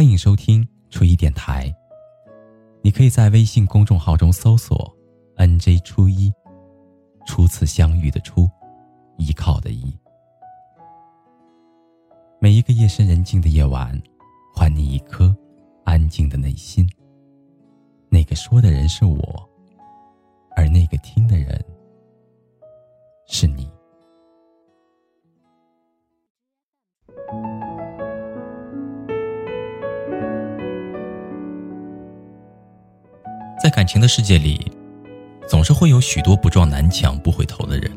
欢迎收听初一电台。你可以在微信公众号中搜索 “nj 初一”，初次相遇的初，依靠的依。每一个夜深人静的夜晚，还你一颗安静的内心。那个说的人是我，而那个听的人在感情的世界里，总是会有许多不撞南墙不回头的人。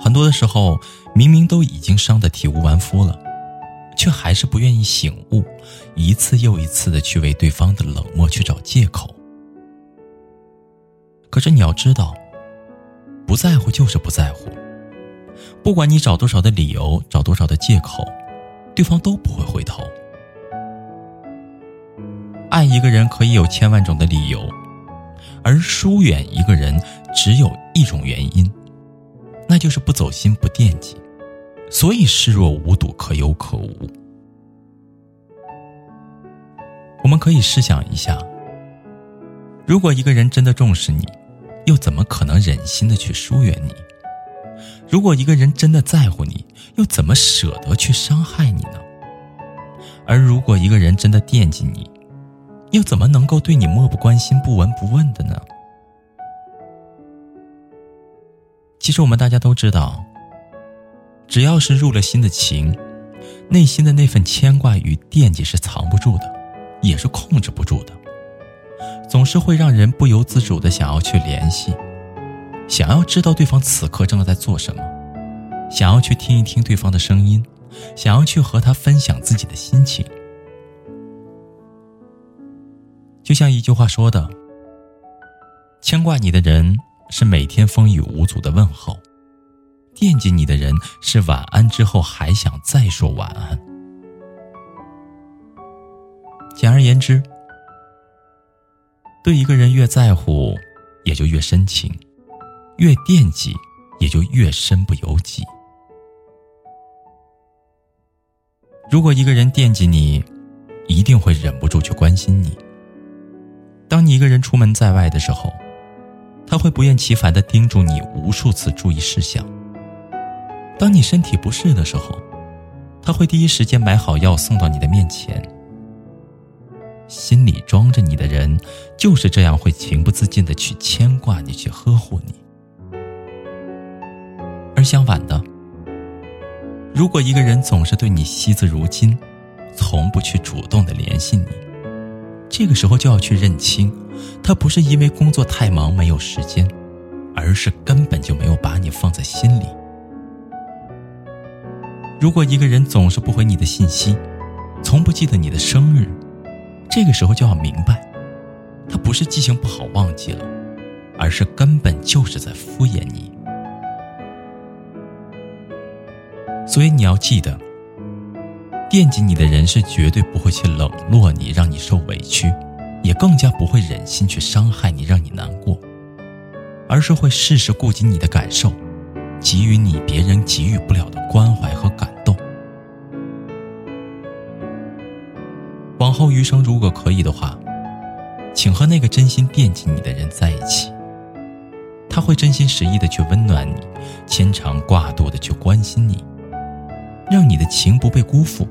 很多的时候，明明都已经伤得体无完肤了，却还是不愿意醒悟，一次又一次的去为对方的冷漠去找借口。可是你要知道，不在乎就是不在乎，不管你找多少的理由，找多少的借口，对方都不会回头。爱一个人可以有千万种的理由，而疏远一个人只有一种原因，那就是不走心、不惦记，所以视若无睹、可有可无。我们可以试想一下，如果一个人真的重视你，又怎么可能忍心的去疏远你？如果一个人真的在乎你，又怎么舍得去伤害你呢？而如果一个人真的惦记你，又怎么能够对你漠不关心、不闻不问的呢？其实我们大家都知道，只要是入了心的情，内心的那份牵挂与惦记是藏不住的，也是控制不住的，总是会让人不由自主的想要去联系，想要知道对方此刻正在做什么，想要去听一听对方的声音，想要去和他分享自己的心情。就像一句话说的：“牵挂你的人是每天风雨无阻的问候，惦记你的人是晚安之后还想再说晚安。”简而言之，对一个人越在乎，也就越深情；越惦记，也就越身不由己。如果一个人惦记你，一定会忍不住去关心你。一个人出门在外的时候，他会不厌其烦的叮嘱你无数次注意事项。当你身体不适的时候，他会第一时间买好药送到你的面前。心里装着你的人，就是这样会情不自禁的去牵挂你，去呵护你。而相反的，如果一个人总是对你惜字如金，从不去主动的联系你。这个时候就要去认清，他不是因为工作太忙没有时间，而是根本就没有把你放在心里。如果一个人总是不回你的信息，从不记得你的生日，这个时候就要明白，他不是记性不好忘记了，而是根本就是在敷衍你。所以你要记得。惦记你的人是绝对不会去冷落你，让你受委屈，也更加不会忍心去伤害你，让你难过，而是会事事顾及你的感受，给予你别人给予不了的关怀和感动。往后余生，如果可以的话，请和那个真心惦记你的人在一起，他会真心实意的去温暖你，牵肠挂肚的去关心你，让你的情不被辜负。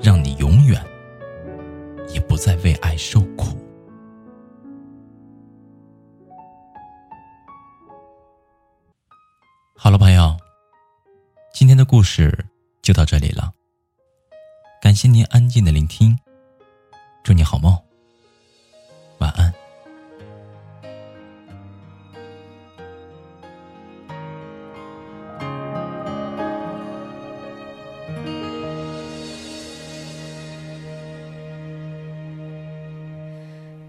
让你永远也不再为爱受苦。好了，朋友，今天的故事就到这里了。感谢您安静的聆听，祝你好梦，晚安。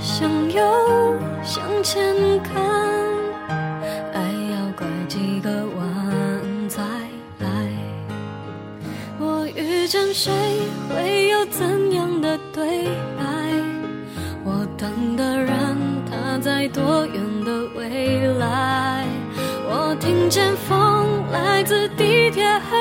向，右，向前看，爱要拐几个弯才来。我遇见谁，会有怎样的对白？我等的人，他在多远的未来？我听见风来自地铁和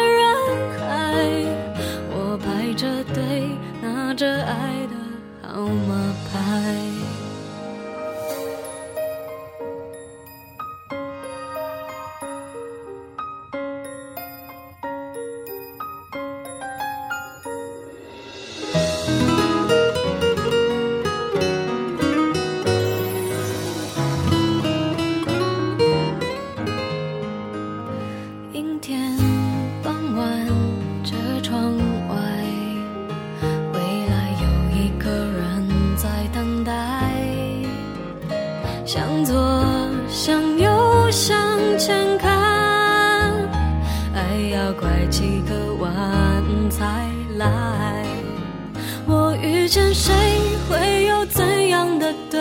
向左，向右，向前看，爱要拐几个弯才来。我遇见谁，会有怎样的对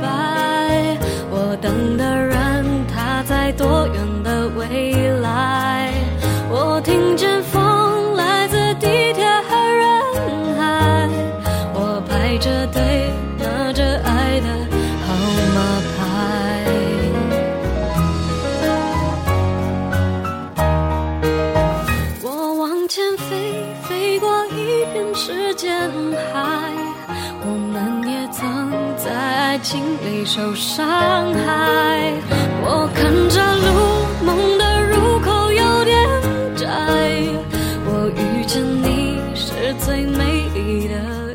白？我等的人，他在多远的未来？我听见风来自地铁和人海，我排着人海。我们也曾在爱情里受伤害。我看着路，梦的入口有点窄。我遇见你是最美丽的